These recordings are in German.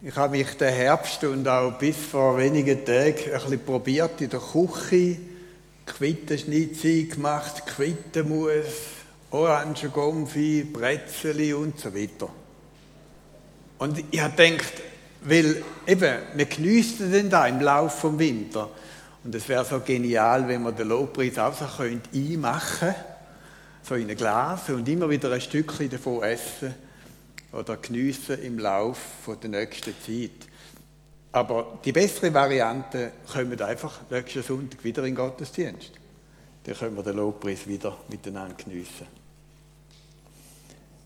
Ich habe mich den Herbst und auch bis vor wenigen Tagen ein bisschen probiert in der Küche. Quittenschnitzel gemacht, Quittenmus, Orangengonfi, Brezeli und so weiter. Und ich habe gedacht, weil eben, wir geniessen den da im Laufe des Winter. Und es wäre so genial, wenn man den Lobpreis auch so könnte einmachen so in ein Glas und immer wieder ein Stückchen davon essen oder geniessen im Laufe der nächsten Zeit. Aber die bessere Variante kommen einfach nächsten Sonntag wieder in den Gottesdienst. Dann können wir den Lobpreis wieder miteinander geniessen.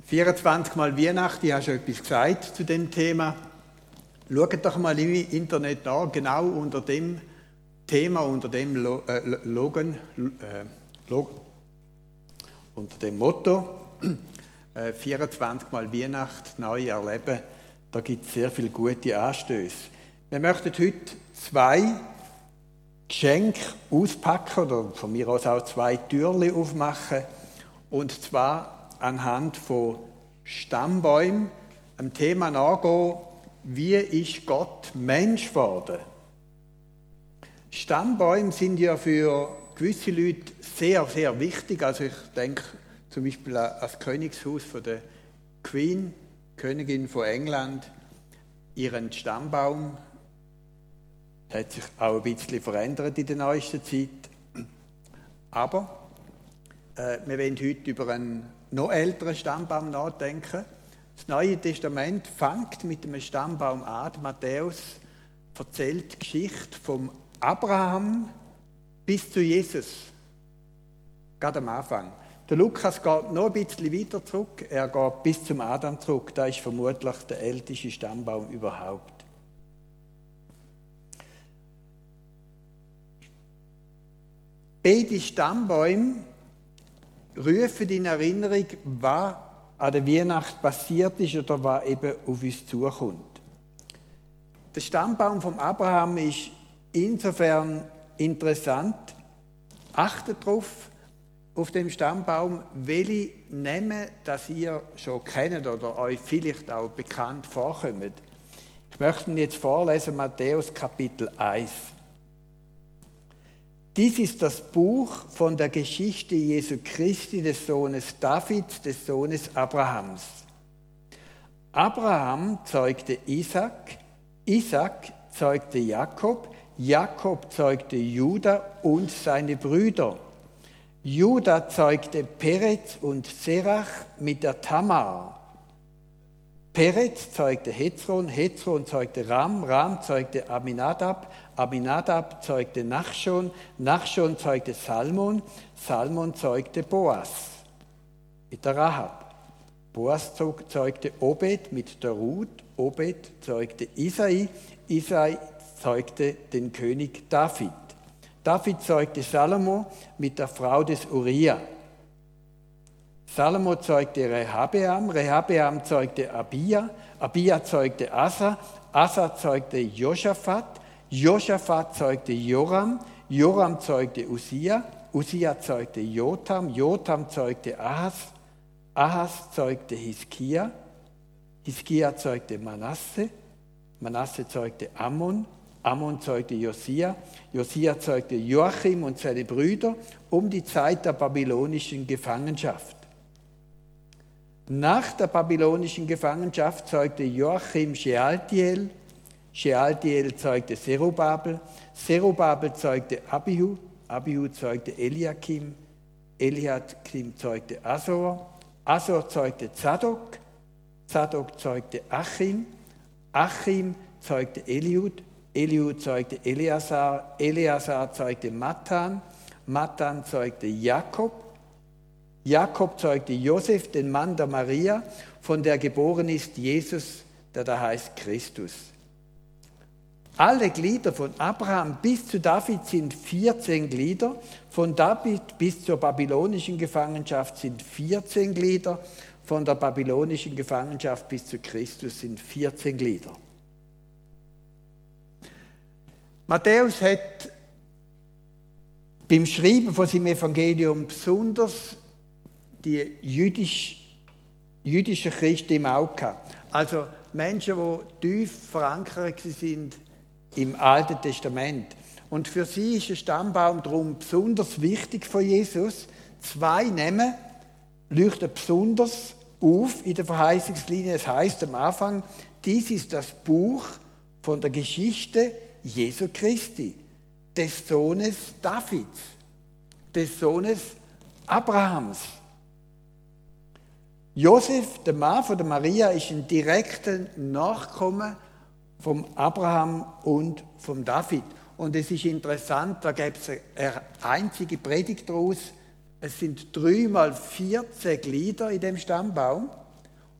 24 Mal Weihnachten, ich habe schon etwas gesagt zu dem Thema. Schaut doch mal im Internet nach, genau unter dem Thema, unter dem äh, Logan, äh, unter dem Motto 24 äh, Mal Weihnacht neu erleben. Da gibt es sehr viele gute Anstöße. Wir möchten heute zwei Geschenke auspacken oder von mir aus auch zwei Türchen aufmachen. Und zwar anhand von Stammbäumen, einem Thema nachgehen, wie ist Gott Mensch geworden? Stammbäume sind ja für gewisse Leute sehr, sehr wichtig. Also ich denke, zum Beispiel das Königshaus von der Queen, Königin von England, ihren Stammbaum hat sich auch ein bisschen verändert in der neuesten Zeit. Aber äh, wir wollen heute über einen noch älteren Stammbaum nachdenken. Das Neue Testament fängt mit dem Stammbaum an. Matthäus erzählt die Geschichte vom Abraham bis zu Jesus. Gerade am Anfang. Der Lukas geht noch ein bisschen weiter zurück. Er geht bis zum Adam zurück. Da ist vermutlich der älteste Stammbaum überhaupt. Beide Stammbäume rufen in Erinnerung, was an der Weihnacht passiert ist oder was eben auf uns zukommt. Der Stammbaum von Abraham ist insofern interessant. Achtet darauf, auf dem Stammbaum, welche Namen, das ihr schon kennt oder euch vielleicht auch bekannt vorkommt. Ich möchte jetzt vorlesen Matthäus Kapitel 1. Dies ist das Buch von der Geschichte Jesu Christi, des Sohnes Davids, des Sohnes Abrahams. Abraham zeugte Isaac, Isaac zeugte Jakob, Jakob zeugte Judah und seine Brüder. Judah zeugte Perez und Serach mit der Tamar. Perez zeugte Hezron, Hezron zeugte Ram, Ram zeugte Aminadab, Aminadab zeugte Nachschon, Nachschon zeugte Salmon, Salmon zeugte Boas mit der Rahab. Boas zeugte Obed mit der Ruth, Obed zeugte Isai, Isai zeugte den König David. David zeugte Salomo mit der Frau des Uriah. Salomo zeugte Rehabeam, Rehabeam zeugte Abia, Abia zeugte Asa, Asa zeugte Josaphat, Josaphat zeugte Joram, Joram zeugte Usia, Usia zeugte Jotam, Jotam zeugte Ahas, Ahas zeugte Hiskia, Hiskia zeugte Manasse, Manasse zeugte Ammon, Ammon zeugte Josia, Josia zeugte Joachim und seine Brüder um die Zeit der babylonischen Gefangenschaft. Nach der babylonischen Gefangenschaft zeugte Joachim Shealtiel, Shealtiel zeugte Zerubabel, Zerubabel zeugte Abihu, Abihu zeugte Eliakim, Eliakim zeugte Asor, Asor zeugte Zadok, Zadok zeugte Achim, Achim zeugte Eliud, Eliud zeugte Eleazar, Eleazar zeugte Matan, Matan zeugte Jakob, Jakob zeugte Josef, den Mann der Maria, von der geboren ist Jesus, der da heißt Christus. Alle Glieder von Abraham bis zu David sind 14 Glieder, von David bis zur babylonischen Gefangenschaft sind 14 Glieder, von der babylonischen Gefangenschaft bis zu Christus sind 14 Glieder. Matthäus hat beim Schreiben von seinem Evangelium besonders die jüdisch, jüdischen Christen im Auge gehabt. Also Menschen, die tief verankert sind im Alten Testament. Und für sie ist der Stammbaum darum besonders wichtig von Jesus. Zwei Namen leuchten besonders auf in der Verheißungslinie. Es heißt am Anfang, dies ist das Buch von der Geschichte Jesu Christi, des Sohnes Davids, des Sohnes Abrahams. Josef, der Mann von der Maria, ist ein direkter Nachkomme vom Abraham und vom David. Und es ist interessant, da gibt es eine einzige Predigt daraus. Es sind dreimal 14 Glieder in dem Stammbaum.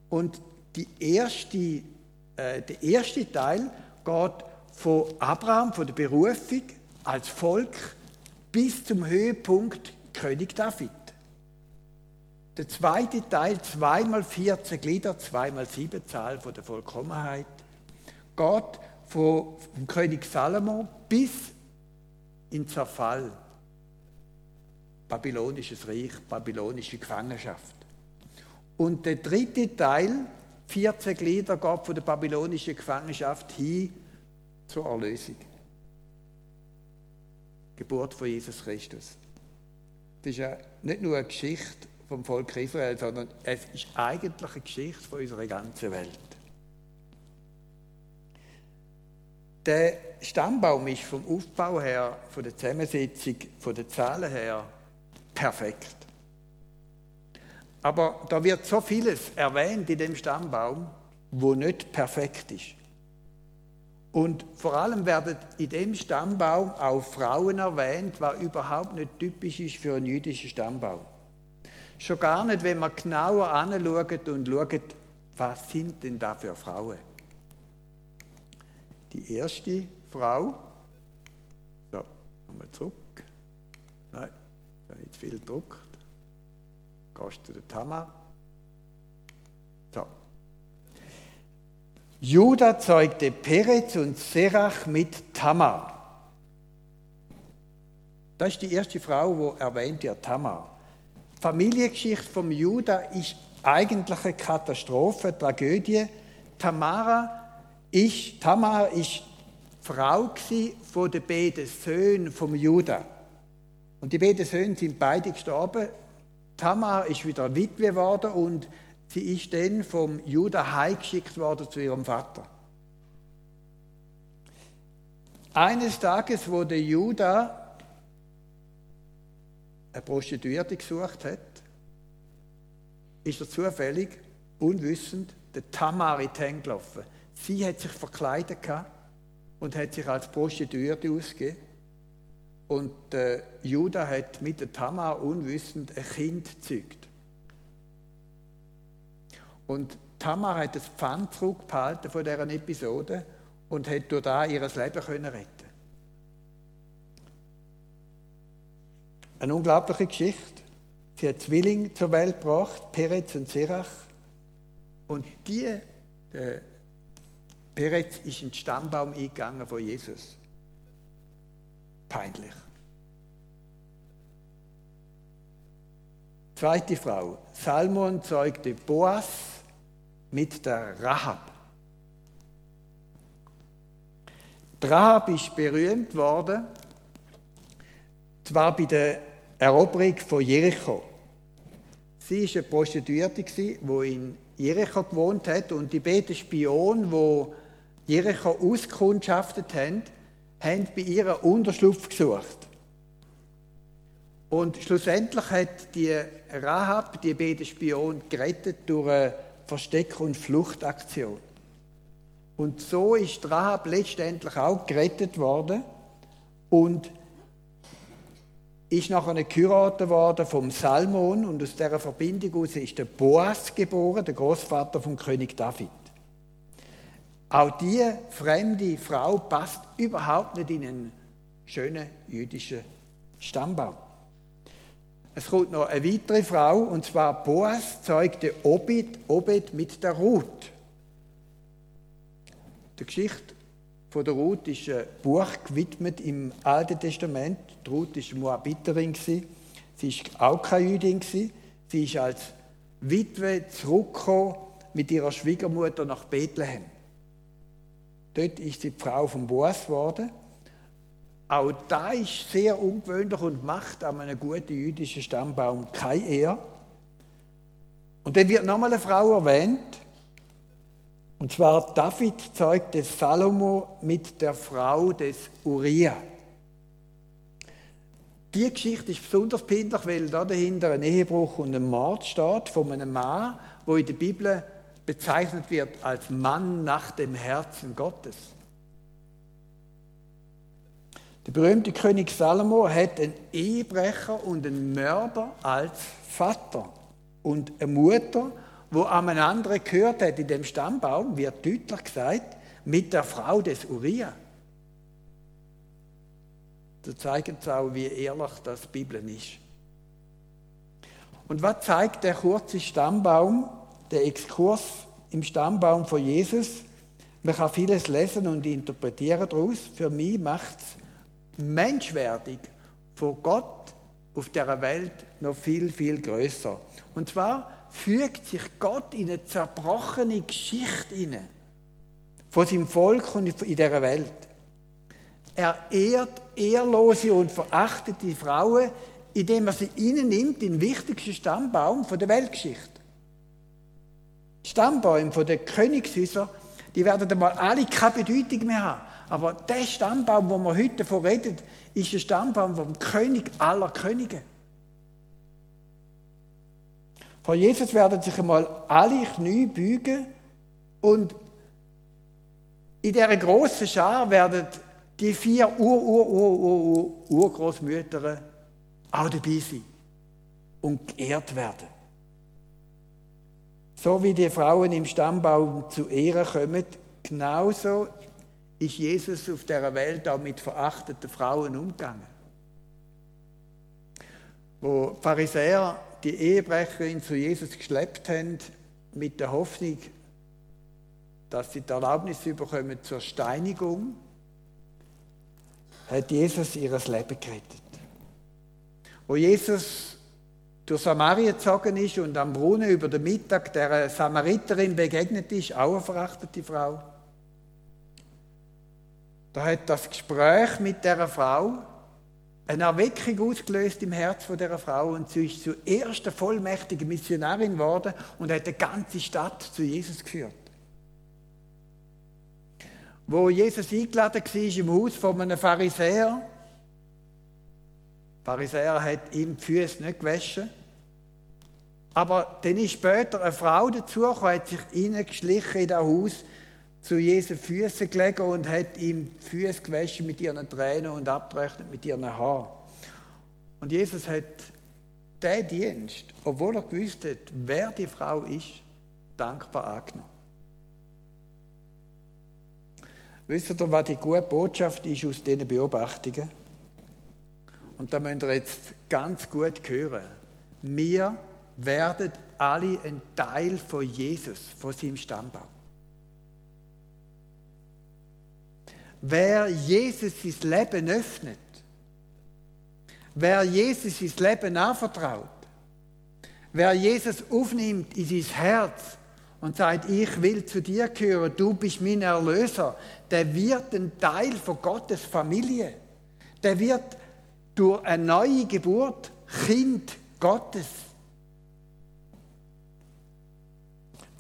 Und die erste, äh, der erste Teil geht von Abraham, von der Berufung als Volk, bis zum Höhepunkt König David. Der zweite Teil, zweimal 14 Glieder, zweimal sieben Zahl von der Vollkommenheit, geht vom König Salomo bis in Zerfall. Babylonisches Reich, babylonische Gefangenschaft. Und der dritte Teil, 14 Glieder, geht von der babylonischen Gefangenschaft hin zur Erlösung. Geburt von Jesus Christus. Das ist ja nicht nur eine Geschichte vom Volk Israel, sondern es ist eigentlich eine Geschichte von unserer ganzen Welt. Der Stammbaum ist vom Aufbau her, von der Zusammensetzung, von den Zahlen her perfekt. Aber da wird so vieles erwähnt in dem Stammbaum, wo nicht perfekt ist. Und vor allem werden in dem Stammbaum auch Frauen erwähnt, was überhaupt nicht typisch ist für einen jüdischen Stammbaum. Schon gar nicht, wenn man genauer anschaut und schaut, was sind denn da für Frauen. Die erste Frau, so, nochmal zurück. Nein, da nicht viel gedruckt. Gehst du der Tamar. So. Judah zeugte Perez und Serach mit Tamar. Das ist die erste Frau, die erwähnt wird, Tamar. Familiengeschichte vom Juda ist eigentlich eine Katastrophe, eine Tragödie. Tamara ist, Tamar ist Frau von den beiden Söhnen vom Juda. Und die beiden Söhne sind beide gestorben. Tamar ist wieder Witwe geworden und sie ist dann vom Juda heimgeschickt worden zu ihrem Vater. Eines Tages, wo der Juda eine Prostituierte gesucht hat, ist er zufällig, unwissend, der Tamar in die Hände gelaufen. Sie hat sich verkleidet und hat sich als Prostituierte ausgegeben. Und Judah hat mit der Tamar unwissend ein Kind gezeugt. Und Tamar hat das Pfand zurückgehalten von dieser Episode und hat durch das ihr Leben können retten Eine unglaubliche Geschichte. Sie hat Zwillinge zur Welt gebracht, Peretz und Serach. Und die, der Peretz ist in den Stammbaum eingegangen von Jesus. Peinlich. Zweite Frau. Salmon zeugte Boas mit der Rahab. Die Rahab ist berühmt worden, zwar bei der Eroberung von Jericho. Sie war eine Prostituierte, die in Jericho gewohnt hat und die beiden Spionen, die Jericho auskundschaftet haben, haben bei ihr Unterschlupf gesucht. Und schlussendlich hat die Rahab die beiden Spionen gerettet durch eine Versteck- und Fluchtaktion. Und so ist Rahab letztendlich auch gerettet worden und ist nachher geheiratet worden vom Salmon und aus dieser Verbindung aus ist der Boas geboren, der Großvater vom König David. Auch diese fremde Frau passt überhaupt nicht in einen schönen jüdischen Stammbaum. Es kommt noch eine weitere Frau, und zwar Boas zeugte Obed, Obed mit der Ruth. Die Geschichte von der Ruth ist ein Buch gewidmet im Alten Testament. Die Ruth war Moabiterin. Sie war auch keine Jüdin. Sie ist als Witwe zurückgekommen mit ihrer Schwiegermutter nach Bethlehem. Dort ist sie die Frau von Boas geworden. Auch da ist sehr ungewöhnlich und macht an einem guten jüdischen Stammbaum keine Ehr. Und dann wird nochmal eine Frau erwähnt. Und zwar David zeugte Salomo mit der Frau des Uriah. Die Geschichte ist besonders pindlich, weil da dahinter ein Ehebruch und ein Mord steht von einem Mann, wo in der Bibel bezeichnet wird als Mann nach dem Herzen Gottes. Der berühmte König Salomo hat einen Ehebrecher und einen Mörder als Vater und eine Mutter, wo einen anderen gehört hat in dem Stammbaum, wird deutlich gesagt, mit der Frau des Uriah. Da zeigt es auch, wie ehrlich das Bibel ist. Und was zeigt der kurze Stammbaum, der Exkurs im Stammbaum von Jesus? Man kann vieles lesen und interpretieren daraus. Für mich macht es menschwertig vor Gott auf der Welt noch viel, viel größer. Und zwar fügt sich Gott in eine zerbrochene Geschichte hinein von seinem Volk und in dieser Welt. Er ehrt ehrlose und verachtete Frauen, indem er sie ihnen nimmt, den wichtigsten Stammbaum der Weltgeschichte. Die Stammbäume der Königshäuser, die werden einmal alle keine Bedeutung mehr haben. Aber der Stammbaum, wo wir heute davon reden, ist ein Stammbaum vom König aller Könige. Vor Jesus werden sich einmal alle Knie beugen und in dieser großen Schar werden die vier Ur-Ur-Ur-Ur-Urgroßmütter auch dabei sein und geehrt werden. So wie die Frauen im Stammbaum zu Ehren kommen, genauso ist Jesus auf der Welt auch mit verachteten Frauen umgegangen. Wo Pharisäer die Ehebrecherin zu Jesus geschleppt haben, mit der Hoffnung, dass sie die Erlaubnis bekommen zur Steinigung, hat Jesus ihr Leben gerettet. Wo Jesus durch Samaria gezogen ist und am Brunnen über den Mittag der Samariterin begegnet ist, auch eine verachtete Frau, da hat das Gespräch mit der Frau eine Erweckung ausgelöst im Herz von der Frau und sie ist zur ersten vollmächtigen Missionarin geworden und hat die ganze Stadt zu Jesus geführt. Wo Jesus eingeladen war im Haus von einem Pharisäer, der Pharisäer hat ihm die Füße nicht gewaschen, aber dann ist später eine Frau dazugekommen, hat sich reingeschlichen in das Haus, zu Jesu Füßen gelegen und hat ihm Füße gewaschen mit ihren Tränen und abgerechnet mit ihren Haaren. Und Jesus hat diesen Dienst, obwohl er gewusst hat, wer die Frau ist, dankbar angenommen. Wisst ihr, was die gute Botschaft ist aus diesen Beobachtungen? Und da müsst ihr jetzt ganz gut hören. Wir werden alle ein Teil von Jesus, von seinem Stammbaum. Wer Jesus sein Leben öffnet, wer Jesus sein Leben anvertraut, wer Jesus aufnimmt in sein Herz und sagt, ich will zu dir gehören, du bist mein Erlöser, der wird ein Teil von Gottes Familie. Der wird durch eine neue Geburt Kind Gottes.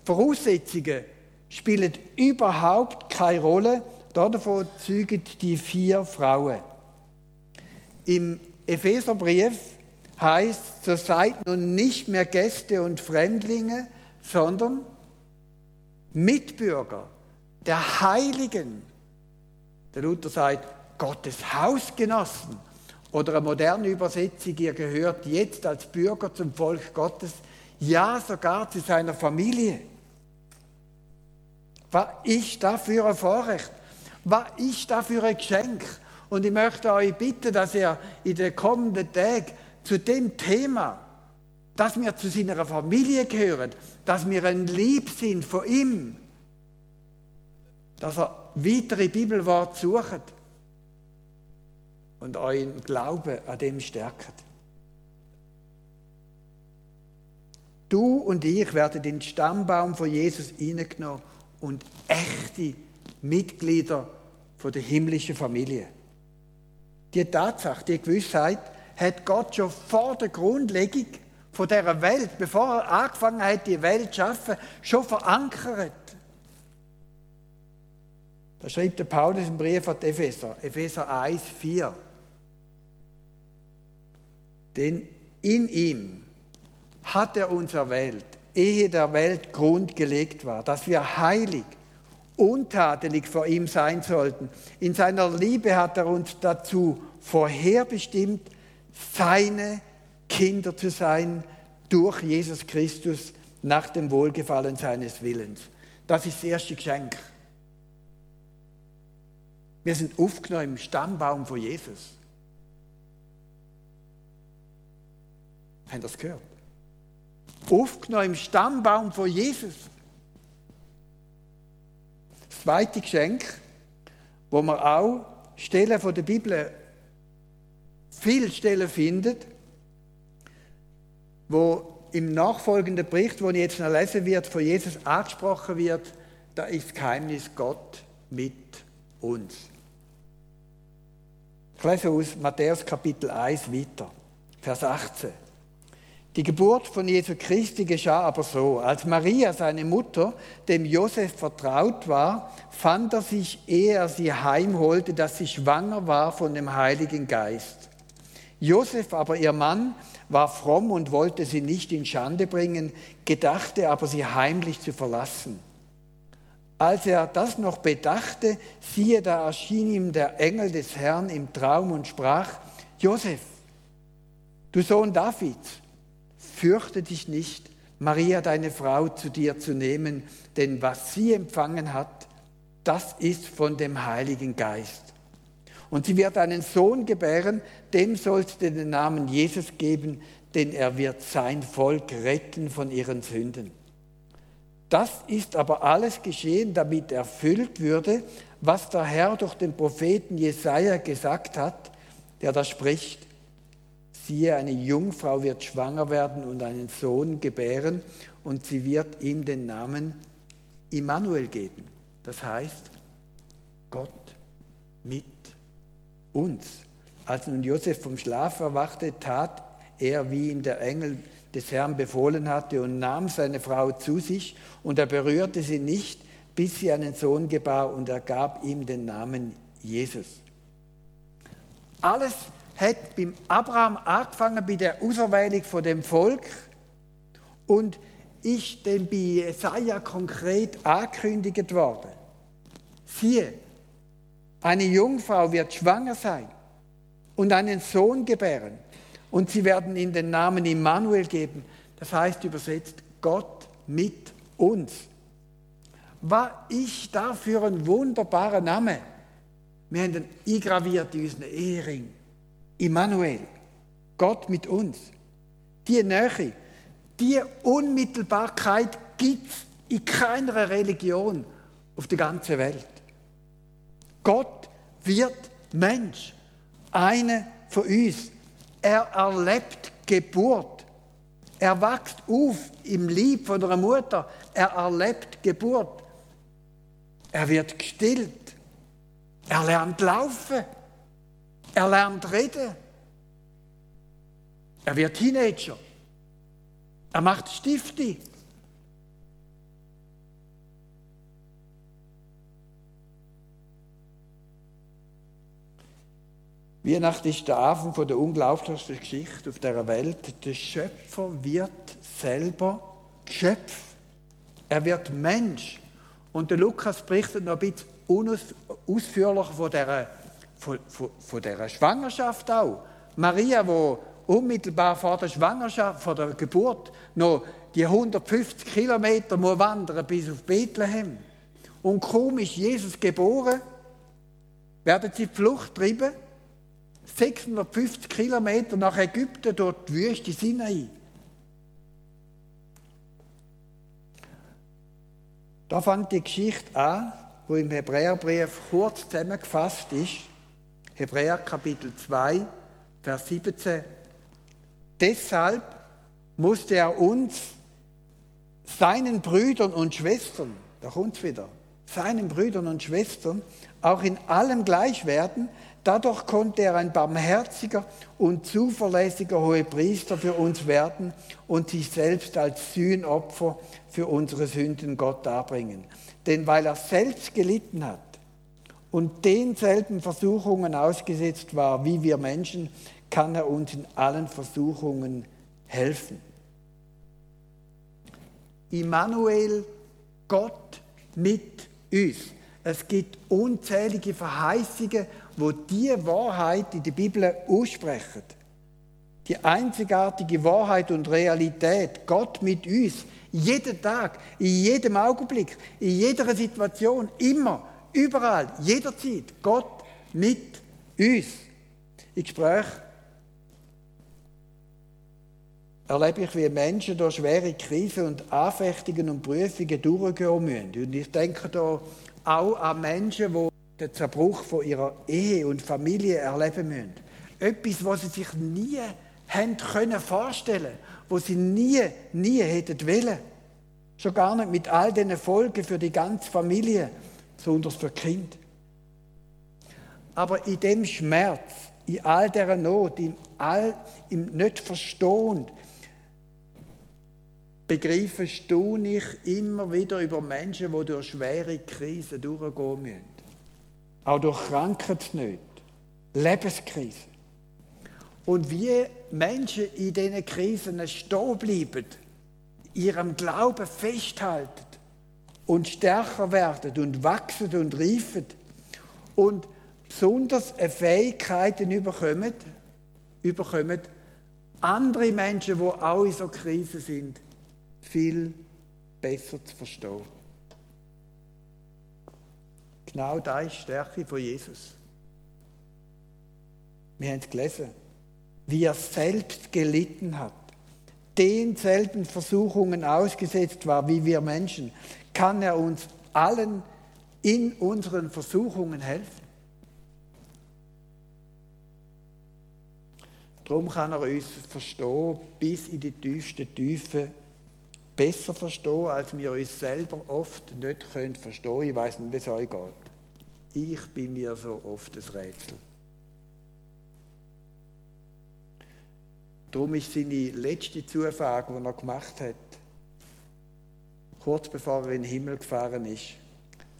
Voraussetzungen spielen überhaupt keine Rolle, Davon zeugen die vier Frauen. Im Epheserbrief heißt, so seid nun nicht mehr Gäste und Fremdlinge, sondern Mitbürger der Heiligen. Der Luther sagt, Gottes Hausgenossen. Oder eine moderne Übersetzung, ihr gehört jetzt als Bürger zum Volk Gottes, ja sogar zu seiner Familie. Was ist für ein Vorrecht? Was ist das für ein Geschenk? Und ich möchte euch bitten, dass ihr in den kommenden Tagen zu dem Thema, dass wir zu seiner Familie gehören, dass wir ein Lieb sind von ihm, dass er weitere Bibelworte sucht und euren Glauben an dem stärkt. Du und ich werden den Stammbaum von Jesus hineingenommen und echte Mitglieder der himmlischen Familie. Die Tatsache, die Gewissheit, hat Gott schon vor der Grundlegung von dieser Welt, bevor er angefangen hat, die Welt zu schaffen, schon verankert. Da schreibt der Paulus im Brief an Epheser, Epheser 1, 4. Denn in ihm hat er uns erwählt, ehe der Welt Grund gelegt war, dass wir heilig, untadelig vor ihm sein sollten. In seiner Liebe hat er uns dazu vorherbestimmt, seine Kinder zu sein durch Jesus Christus nach dem Wohlgefallen seines Willens. Das ist das erste Geschenk. Wir sind aufgenommen im Stammbaum von Jesus. Haben das gehört? Aufgenommen im Stammbaum von Jesus. Das zweite Geschenk, wo man auch Stellen von der Bibel viele Stellen findet, wo im nachfolgenden Bericht, wo ich jetzt noch lesen wird, von Jesus angesprochen wird, da ist das Geheimnis Gott mit uns. Ich lese aus Matthäus Kapitel 1 weiter, Vers 18. Die Geburt von Jesu Christi geschah aber so. Als Maria, seine Mutter, dem Josef vertraut war, fand er sich, ehe er sie heimholte, dass sie schwanger war von dem Heiligen Geist. Josef aber, ihr Mann, war fromm und wollte sie nicht in Schande bringen, gedachte aber, sie heimlich zu verlassen. Als er das noch bedachte, siehe, da erschien ihm der Engel des Herrn im Traum und sprach, Josef, du Sohn Davids, fürchte dich nicht, Maria, deine Frau, zu dir zu nehmen, denn was sie empfangen hat, das ist von dem Heiligen Geist. Und sie wird einen Sohn gebären, dem sollst du den Namen Jesus geben, denn er wird sein Volk retten von ihren Sünden. Das ist aber alles geschehen, damit erfüllt würde, was der Herr durch den Propheten Jesaja gesagt hat, der da spricht siehe, eine Jungfrau wird schwanger werden und einen Sohn gebären und sie wird ihm den Namen Immanuel geben. Das heißt, Gott mit uns. Als nun Josef vom Schlaf erwachte, tat er, wie ihm der Engel des Herrn befohlen hatte, und nahm seine Frau zu sich, und er berührte sie nicht, bis sie einen Sohn gebar, und er gab ihm den Namen Jesus. Alles hat beim Abraham angefangen bei der Auserwählung von dem Volk und ist dann bei Jesaja konkret angekündigt worden. Siehe, eine Jungfrau wird schwanger sein und einen Sohn gebären und sie werden ihm den Namen Immanuel geben. Das heißt übersetzt Gott mit uns. Was ist da für ein wunderbarer Name? Wir haben ihn eingraviert in unseren Ehering. Immanuel, Gott mit uns. Die Nähe, die Unmittelbarkeit gibt es in keiner Religion auf der ganzen Welt. Gott wird Mensch, eine von uns. Er erlebt Geburt. Er wächst auf im Lieb von einer Mutter. Er erlebt Geburt. Er wird gestillt. Er lernt laufen. Er lernt reden. Er wird Teenager. Er macht Stifte. Weihnachten ist der Abend der unglaublichsten Geschichte auf der Welt. Der Schöpfer wird selber Geschöpf. Er wird Mensch. Und der Lukas berichtet noch ein bisschen ausführlicher von dieser von, von, von dieser Schwangerschaft auch. Maria, wo unmittelbar vor der Schwangerschaft, vor der Geburt, noch die 150 Kilometer muss wandern bis auf Bethlehem. Und kaum ist Jesus geboren, werden sie die Flucht treiben, 650 Kilometer nach Ägypten, dort die Wüste Sinai. Da fängt die Geschichte an, wo im Hebräerbrief kurz zusammengefasst ist. Hebräer Kapitel 2, Vers 17. Deshalb musste er uns, seinen Brüdern und Schwestern, da kommt's wieder, seinen Brüdern und Schwestern auch in allem gleich werden. Dadurch konnte er ein barmherziger und zuverlässiger Hohepriester für uns werden und sich selbst als Sühnopfer für unsere Sünden Gott darbringen. Denn weil er selbst gelitten hat und denselben Versuchungen ausgesetzt war wie wir Menschen, kann er uns in allen Versuchungen helfen. Immanuel, Gott mit uns. Es gibt unzählige Verheißungen, wo die Wahrheit in der Bibel aussprechen. Die einzigartige Wahrheit und Realität, Gott mit uns, jeden Tag, in jedem Augenblick, in jeder Situation, immer, überall, jederzeit, Gott mit uns. Ich spreche erlebe ich, wie Menschen durch schwere Krisen und Anfechtungen und Prüfungen durchgehen müssen. Und ich denke da auch an Menschen, die den Zerbruch von ihrer Ehe und Familie erleben müssen. Etwas, was sie sich nie haben können vorstellen, was sie nie, nie hätten wollen. Schon gar nicht mit all den Folgen für die ganze Familie, besonders für Kind. Aber in dem Schmerz, in all dieser Not, im, all, im Nicht-Verstehen, begreife, staune ich immer wieder über Menschen, die durch schwere Krisen durchgehen müssen. Auch durch Krankheitsnöte, Lebenskrisen. Und wie Menschen in diesen Krisen stehen bleiben, ihrem Glauben festhalten und stärker werden und wachsen und reifen und besonders Fähigkeiten überkommen, überkommen andere Menschen, die auch in so Krisen sind, viel besser zu verstehen. Genau das ist die Stärke von Jesus. Wir haben es gelesen, wie er selbst gelitten hat, denselben Versuchungen ausgesetzt war wie wir Menschen, kann er uns allen in unseren Versuchungen helfen. Darum kann er uns verstehen bis in die tiefste Tiefe besser verstehen, als wir uns selber oft nicht können verstehen können. Ich weiß nicht, wie es euch geht. Ich bin mir so oft das Rätsel. Darum ist seine letzte Zufahrt, die er gemacht hat, kurz bevor er in den Himmel gefahren ist,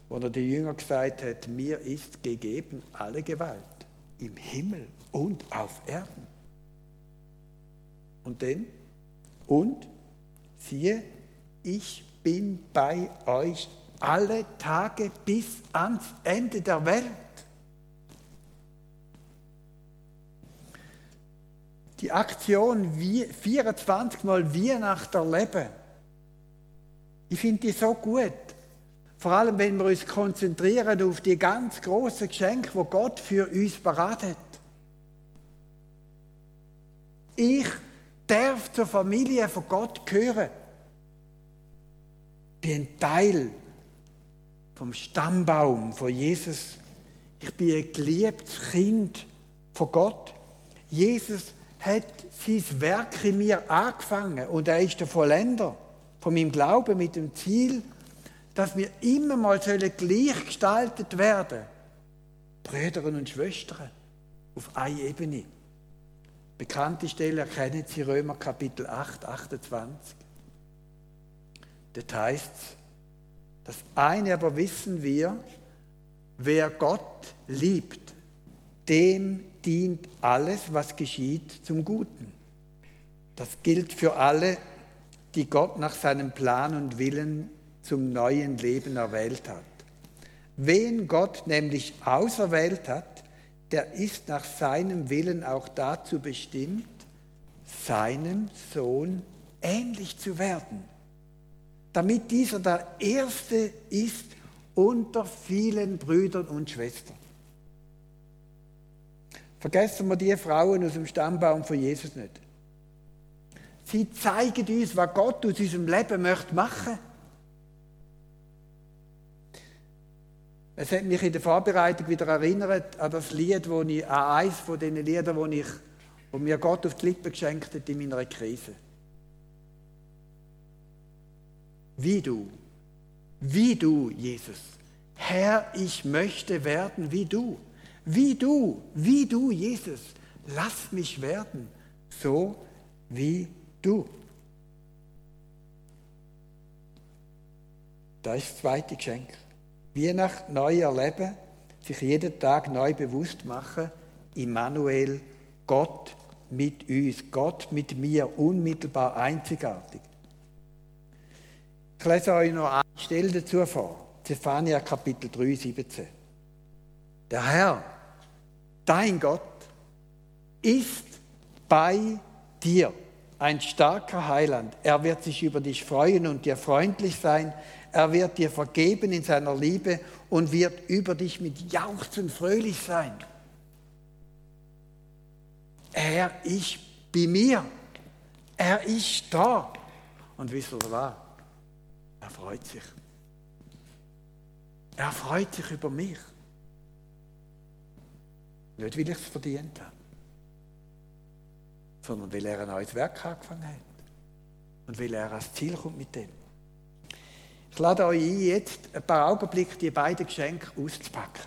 wo er den Jüngern gesagt hat, mir ist gegeben alle Gewalt im Himmel und auf Erden. Und denn, und siehe, ich bin bei euch alle Tage bis ans Ende der Welt. Aktion 24 Mal Weihnachten erleben, ich finde die so gut. Vor allem, wenn wir uns konzentrieren auf die ganz großen Geschenke, wo Gott für uns beratet. Ich darf zur Familie von Gott gehören. Ich bin Teil vom Stammbaum von Jesus. Ich bin ein geliebtes Kind von Gott. Jesus hat sein Werk in mir angefangen und er ist der Vollender von meinem Glauben mit dem Ziel, dass wir immer mal gleichgestaltet werden Brüder und Schwestern auf einer Ebene. Bekannte Stelle erkennen Sie Römer Kapitel 8, 28. Das heißt, das eine aber wissen wir, wer Gott liebt, dem dient alles, was geschieht, zum Guten. Das gilt für alle, die Gott nach seinem Plan und Willen zum neuen Leben erwählt hat. Wen Gott nämlich auserwählt hat, der ist nach seinem Willen auch dazu bestimmt, seinem Sohn ähnlich zu werden, damit dieser der Erste ist unter vielen Brüdern und Schwestern. Vergessen wir die Frauen aus dem Stammbaum von Jesus nicht. Sie zeigen uns, was Gott aus unserem Leben möchte machen. Es hat mich in der Vorbereitung wieder erinnert an das Lied, wo ich, an eines von den Liedern, wo, ich, wo mir Gott auf die Lippen geschenkt hat in meiner Krise. wie du. Wie du, Jesus. Herr, ich möchte werden wie du. Wie du, wie du, Jesus. Lass mich werden, so wie du. Das ist das zweite Geschenk. Weihnacht neu erleben, sich jeden Tag neu bewusst machen, Immanuel, Gott mit uns, Gott mit mir, unmittelbar einzigartig. Ich lese euch noch eine Stelle dazu vor. Zephania Kapitel 3, 17. Der Herr, dein Gott, ist bei dir ein starker Heiland. Er wird sich über dich freuen und dir freundlich sein. Er wird dir vergeben in seiner Liebe und wird über dich mit Jauchzen fröhlich sein. Er ist bei mir. Er ist da. Und wisst ihr was? Er freut sich. Er freut sich über mich. Nicht, weil ich es verdient habe, sondern weil er ein neues Werk angefangen hat. Und weil er ans Ziel kommt mit dem. Ich lade euch ein, jetzt ein paar Augenblicke die beiden Geschenke auszupacken.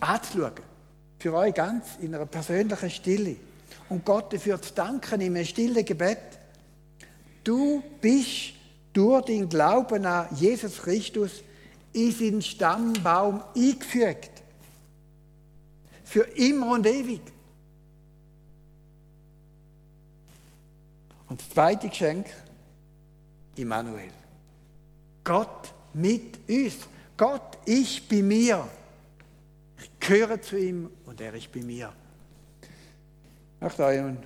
Anzuschauen. Für euch ganz in einer persönlichen Stille. Und Gott dafür zu danken in einem stillen Gebet. Du bist durch den Glauben an Jesus Christus in seinen Stammbaum eingefügt. Für immer und ewig. Und das zweite Geschenk, Immanuel. Gott mit uns. Gott ist bei mir. Ich gehöre zu ihm und er ist bei mir. Ich möchte euch ein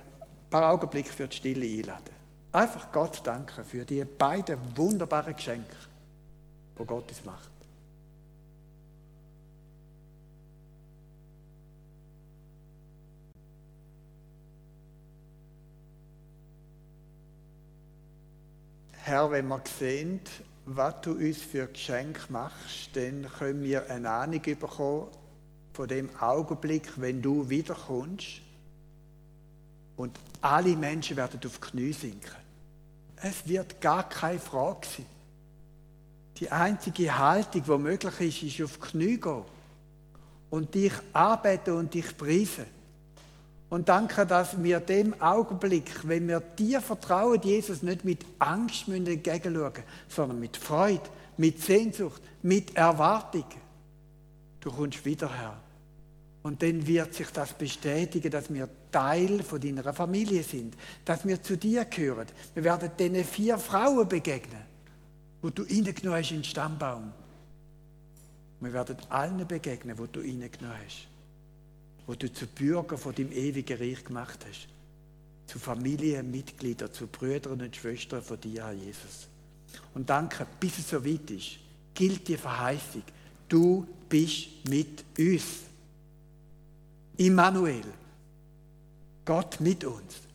paar Augenblicke für die Stille einladen. Einfach Gott danken für die beiden wunderbaren Geschenke, die Gott uns macht. Herr, wenn wir sehen, was du uns für Geschenk machst, dann können wir eine Ahnung bekommen von dem Augenblick, wenn du wiederkommst und alle Menschen werden auf die Knie sinken. Es wird gar keine Frage sein. Die einzige Haltung, die möglich ist, ist auf die Knie gehen und dich arbeiten und dich preisen. Und danke, dass wir dem Augenblick, wenn wir dir vertrauen, Jesus, nicht mit Angst entgegenschauen sondern mit Freude, mit Sehnsucht, mit Erwartung. Du kommst wieder her. Und dann wird sich das bestätigen, dass wir Teil von deiner Familie sind, dass wir zu dir gehören. Wir werden diesen vier Frauen begegnen, wo du reingenommen hast in den Stammbaum. Wir werden allen begegnen, wo du reingenommen hast wo du zu Bürger von dem ewigen Reich gemacht hast. Zu Familienmitgliedern, zu Brüdern und Schwestern von dir, Herr Jesus. Und danke, bis es so weit ist, gilt die Verheißung. Du bist mit uns. Immanuel. Gott mit uns.